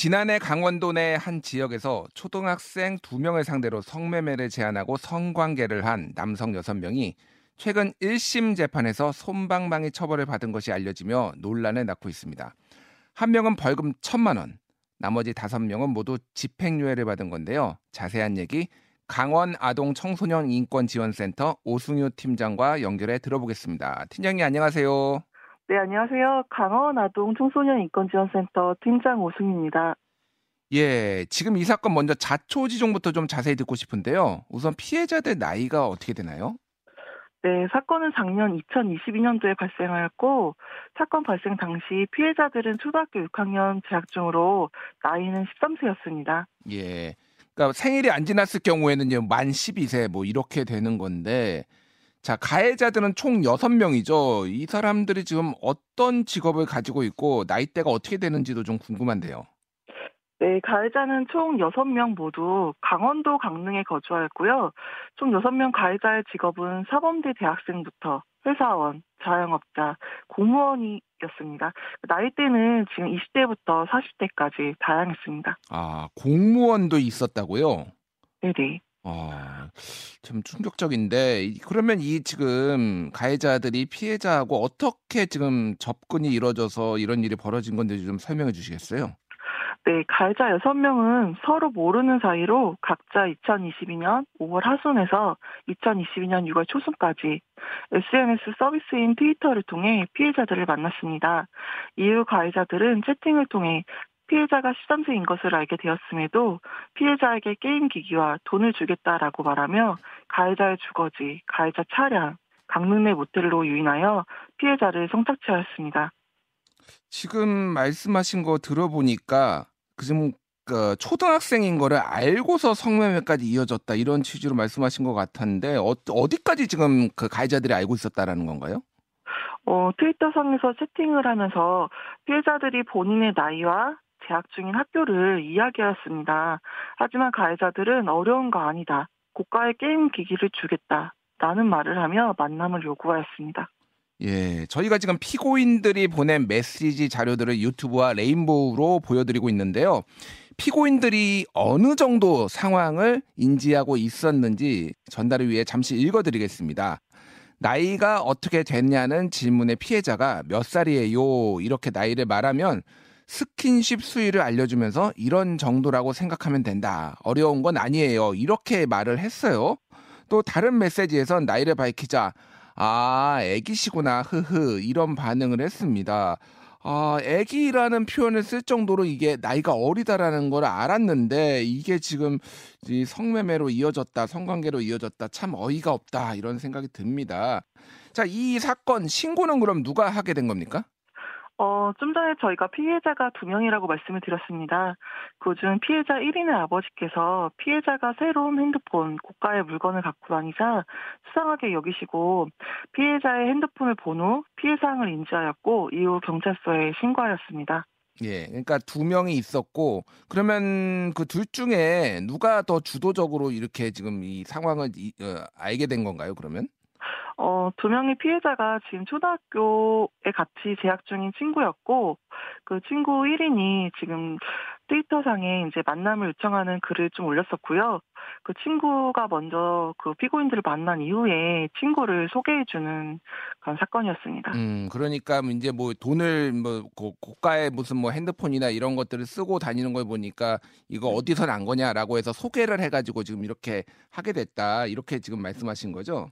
지난해 강원도 내 한 지역에서 초등학생 2명을 상대로 성매매를 제한하고 성관계를 한 남성 6명이 최근 1심 재판에서 솜방망이 처벌을 받은 것이 알려지며 논란을 낳고 있습니다. 한 명은 벌금 1천만 원, 나머지 5명은 모두 집행유예를 받은 건데요. 자세한 얘기 강원 아동 청소년 인권 지원센터 오승유 팀장과 연결해 들어보겠습니다. 팀장님 안녕하세요. 네, 안녕하세요. 강원 아동 청소년 인권 지원센터 팀장 오승입니다. 예, 지금 이 사건 먼저 자초지종부터 좀 자세히 듣고 싶은데요. 우선 피해자들 나이가 어떻게 되나요? 네, 사건은 작년 2022년도에 발생하였고 사건 발생 당시 피해자들은 초등학교 6학년 재학 중으로 나이는 13세였습니다. 예. 그러니까 생일이 안 지났을 경우에는 만 12세 뭐 이렇게 되는 건데 자, 가해자들은 총 6명이죠. 이 사람들이 지금 어떤 직업을 가지고 있고 나이대가 어떻게 되는지도 좀 궁금한데요. 네, 가해자는 총 6명 모두 강원도 강릉에 거주하였고요. 총 6명 가해자의 직업은 사범대 대학생부터 회사원, 자영업자, 공무원이었습니다. 나이대는 지금 20대부터 40대까지 다양했습니다. 아, 공무원도 있었다고요? 네네. 아, 참 충격적인데 그러면 이 지금 가해자들이 피해자하고 어떻게 지금 접근이 이루어져서 이런 일이 벌어진 건지 좀 설명해 주시겠어요? 네, 가해자 6명은 서로 모르는 사이로 각자 2022년 5월 하순에서 2022년 6월 초순까지 SNS 서비스인 트위터를 통해 피해자들을 만났습니다. 이후 가해자들은 채팅을 통해 피해자가 13세인 것을 알게 되었음에도 피해자에게 게임 기기와 돈을 주겠다라고 말하며 가해자의 주거지, 가해자 차량, 강릉 내 모텔로 유인하여 피해자를 성착취하였습니다. 지금 말씀하신 거 들어보니까 지금 그 초등학생인 거를 알고서 성매매까지 이어졌다 이런 취지로 말씀하신 것 같은데 어, 어디까지 지금 그 가해자들이 알고 있었다라는 건가요? 어, 트위터상에서 채팅을 하면서 피해자들이 본인의 나이와 재학 중인 학교를 이야기하였습니다. 하지만 가해자들은 어려운 거 아니다. 고가의 게임 기기를 주겠다. 라는 말을 하며 만남을 요구하였습니다. 예, 저희가 지금 피고인들이 보낸 메시지 자료들을 유튜브와 레인보우로 보여드리고 있는데요. 피고인들이 어느 정도 상황을 인지하고 있었는지 전달을 위해 잠시 읽어드리겠습니다. 나이가 어떻게 됐냐는 질문에 피해자가 몇 살이에요? 이렇게 나이를 말하면 스킨십 수위를 알려주면서 이런 정도라고 생각하면 된다. 어려운 건 아니에요. 이렇게 말을 했어요. 또 다른 메시지에선 나이를 밝히자 아, 애기시구나. 흐흐. 이런 반응을 했습니다. 아, 애기라는 표현을 쓸 정도로 이게 나이가 어리다라는 걸 알았는데 이게 지금 이 성매매로 이어졌다, 성관계로 이어졌다. 참 어이가 없다. 이런 생각이 듭니다. 자, 이 사건 신고는 그럼 누가 하게 된 겁니까? 어, 좀 전에 저희가 피해자가 두 명이라고 말씀을 드렸습니다. 그중 피해자 1인의 아버지께서 피해자가 새로운 핸드폰, 고가의 물건을 갖고 다니자 수상하게 여기시고 피해자의 핸드폰을 본 후 피해 사항을 인지하였고 이후 경찰서에 신고하였습니다. 예, 그러니까 두 명이 있었고 그러면 그 둘 중에 누가 더 주도적으로 이렇게 지금 이 상황을 이, 어, 알게 된 건가요? 그러면? 어, 두 명의 피해자가 지금 초등학교에 같이 재학 중인 친구였고, 그 친구 1인이 지금 트위터상에 이제 만남을 요청하는 글을 좀 올렸었고요. 그 친구가 먼저 그 피고인들을 만난 이후에 친구를 소개해주는 그런 사건이었습니다. 음, 그러니까 이제 뭐 돈을 뭐 고가의 무슨 뭐 핸드폰이나 이런 것들을 쓰고 다니는 걸 보니까 이거 어디서 난 거냐라고 해서 소개를 해가지고 지금 이렇게 하게 됐다. 이렇게 지금 말씀하신 거죠?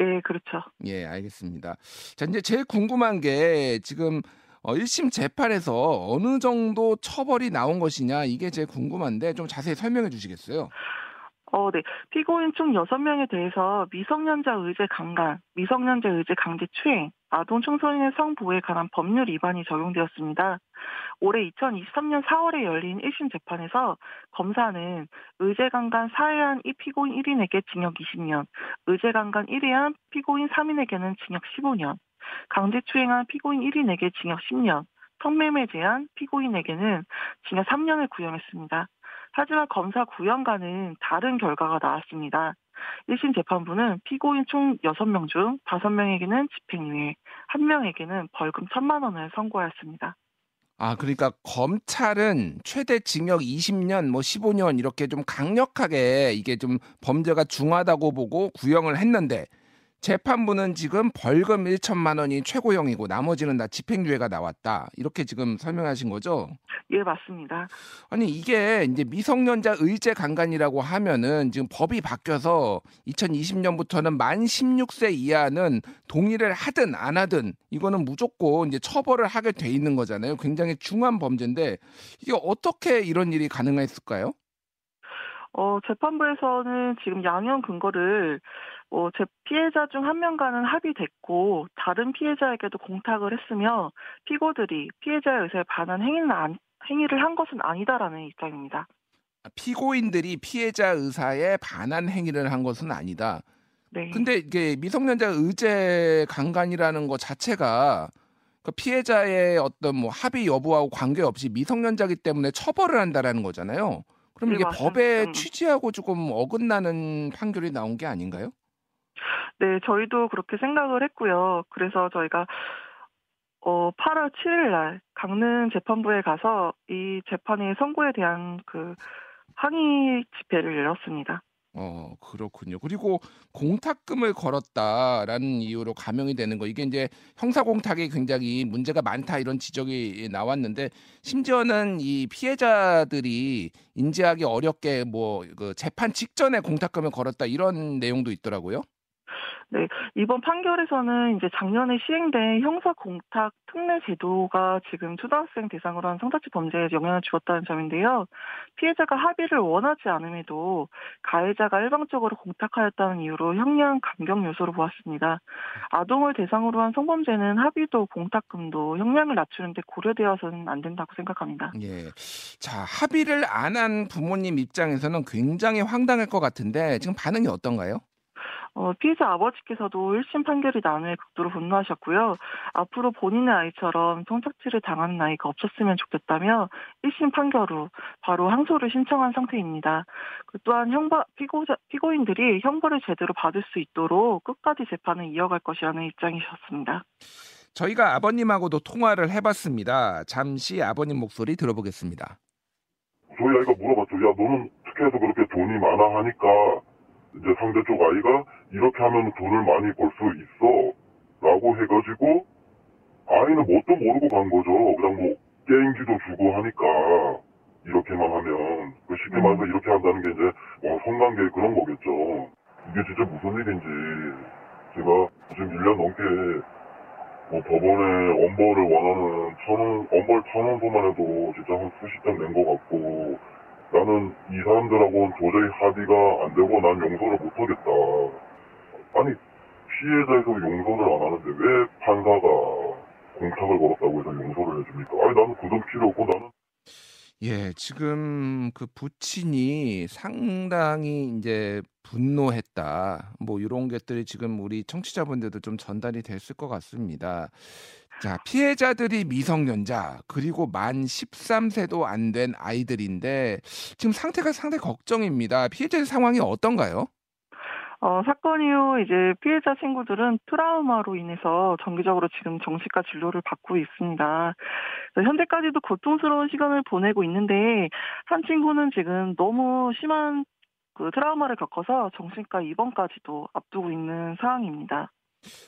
네, 그렇죠. 예, 알겠습니다. 자, 이제 제일 궁금한 게 지금 어, 1심 재판에서 어느 정도 처벌이 나온 것이냐 이게 제일 궁금한데 좀 자세히 설명해 주시겠어요? 어, 네. 피고인 총 6명에 대해서 미성년자 의제 강간, 미성년자 의제 강제 추행, 아동 청소년의 성보호에 관한 법률 위반이 적용되었습니다. 올해 2023년 4월에 열린 1심 재판에서 검사는 의제강간 사회한 이 피고인 1인에게 징역 20년, 의제강간 1회한 피고인 3인에게는 징역 15년, 강제추행한 피고인 1인에게 징역 10년, 성매매 제한 피고인에게는 징역 3년을 구형했습니다. 하지만 검사 구형과는 다른 결과가 나왔습니다. 1심 재판부는 피고인 총 6명 중 5명에게는 집행유예, 1명에게는 벌금 1천만 원을 선고하였습니다. 아, 그러니까 검찰은 최대 징역 20년, 뭐 15년 이렇게 좀 강력하게 이게 좀 범죄가 중하다고 보고 구형을 했는데 재판부는 지금 벌금 1천만 원이 최고형이고 나머지는 다 집행유예가 나왔다. 이렇게 지금 설명하신 거죠? 예, 맞습니다. 아니 이게 이제 미성년자 의제 강간이라고 하면은 지금 법이 바뀌어서 2020년부터는 만 16세 이하는 동의를 하든 안 하든 이거는 무조건 이제 처벌을 하게 돼 있는 거잖아요. 굉장히 중한 범죄인데 이게 어떻게 이런 일이 가능했을까요? 어, 재판부에서는 지금 양형 근거를 어, 제 피해자 중 한 명과는 합의됐고 다른 피해자에게도 공탁을 했으며 피고들이 피해자의 의사에 반한 행위는 안, 행위를 한 것은 아니다라는 입장입니다. 아, 피고인들이 피해자 의사에 반한 행위를 한 것은 아니다. 네. 근데 이게 미성년자 의제 강간이라는 것 자체가 그 피해자의 어떤 뭐 합의 여부하고 관계없이 미성년자기 때문에 처벌을 한다라는 거잖아요. 그럼 네, 이게 맞습니다. 법의 음. 취지하고 조금 어긋나는 판결이 나온 게 아닌가요? 네, 저희도 그렇게 생각을 했고요. 그래서 저희가 어, 8월 7일 날 강릉 재판부에 가서 이 재판의 선고에 대한 그 항의 집회를 열었습니다. 어, 그렇군요. 그리고 공탁금을 걸었다라는 이유로 감형이 되는 거 이게 이제 형사 공탁이 굉장히 문제가 많다 이런 지적이 나왔는데 심지어는 이 피해자들이 인지하기 어렵게 뭐 그 재판 직전에 공탁금을 걸었다 이런 내용도 있더라고요. 네, 이번 판결에서는 이제 작년에 시행된 형사 공탁 특례 제도가 지금 초등학생 대상으로 한 성착취 범죄에 영향을 주었다는 점인데요. 피해자가 합의를 원하지 않음에도 가해자가 일방적으로 공탁하였다는 이유로 형량 감경 요소로 보았습니다. 아동을 대상으로 한 성범죄는 합의도 공탁금도 형량을 낮추는데 고려되어서는 안 된다고 생각합니다. 예. 자, 합의를 안 한 부모님 입장에서는 굉장히 황당할 것 같은데 지금 반응이 어떤가요? 어, 피해자 아버지께서도 1심 판결이 난 후에 극도로 분노하셨고요. 앞으로 본인의 아이처럼 성착취를 당하는 아이가 없었으면 좋겠다며 1심 판결 후 바로 항소를 신청한 상태입니다. 그 또한 형바, 피고자, 피고인들이 형벌을 제대로 받을 수 있도록 끝까지 재판을 이어갈 것이라는 입장이셨습니다. 저희가 아버님하고도 통화를 해봤습니다. 잠시 아버님 목소리 들어보겠습니다. 저희 아이가 물어봤죠. 야, 너는 특혜에서 그렇게 돈이 많아 하니까 이제 상대 쪽 아이가 이렇게 하면 돈을 많이 벌 수 있어. 라고 해가지고 아이는 뭣도 모르고 간 거죠. 그냥 뭐 게임기도 주고 하니까 이렇게만 하면 그 쉽게 음. 말해서 이렇게 한다는 게 이제 어, 성관계 그런 거겠죠. 이게 진짜 무슨 일인지 제가 지금 1년 넘게 뭐 법원에 엄벌을 원하는 천원, 엄벌 천원소만 해도 진짜 한 수십 장낸것 같고 나는 이 사람들하고는 도저히 합의가 안 되고 난 용서를 못 하겠다. 아니, 피해자에서 용서를 안 하는데 왜 판사가 공탁을 걸었다고 해서 용서를 해줍니까? 아니, 나는 그 돈 필요 없고 나는 예, 지금 그 부친이 상당히 이제 분노했다. 뭐 이런 것들이 지금 우리 청취자분들도 좀 전달이 됐을 것 같습니다. 자, 피해자들이 미성년자 그리고 만 13세도 안 된 아이들인데 지금 상태가 상당히 걱정입니다. 피해자의 상황이 어떤가요? 어, 사건 이후 이제 피해자 친구들은 트라우마로 인해서 정기적으로 지금 정신과 진료를 받고 있습니다. 현재까지도 고통스러운 시간을 보내고 있는데 한 친구는 지금 너무 심한 그 트라우마를 겪어서 정신과 입원까지도 앞두고 있는 상황입니다.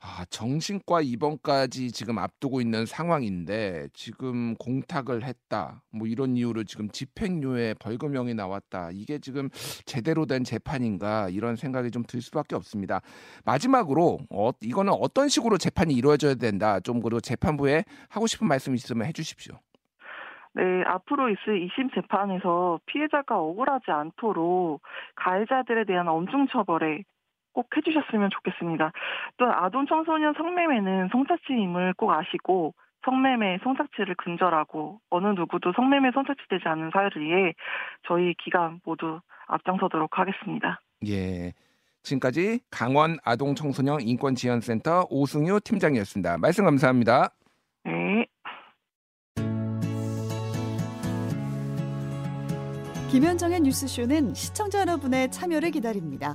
아, 정신과 입원까지 지금 앞두고 있는 상황인데 지금 공탁을 했다. 뭐 이런 이유로 지금 집행유예 벌금형이 나왔다. 이게 지금 제대로 된 재판인가 이런 생각이 좀 들 수밖에 없습니다. 마지막으로 어, 이거는 어떤 식으로 재판이 이루어져야 된다. 좀 그리고 재판부에 하고 싶은 말씀 있으면 해 주십시오. 네, 앞으로 있을 2심 재판에서 피해자가 억울하지 않도록 가해자들에 대한 엄중 처벌에 꼭 해주셨으면 좋겠습니다. 또 아동 청소년 성매매는 성착취임을 꼭 아시고 성매매, 성착취를 근절하고 어느 누구도 성매매, 성착취되지 않는 사회를 위해 저희 기관 모두 앞장서도록 하겠습니다. 예. 지금까지 강원 아동 청소년 인권 지원 센터 오승유 팀장이었습니다. 말씀 감사합니다. 네. 김현정의 뉴스쇼는 시청자 여러분의 참여를 기다립니다.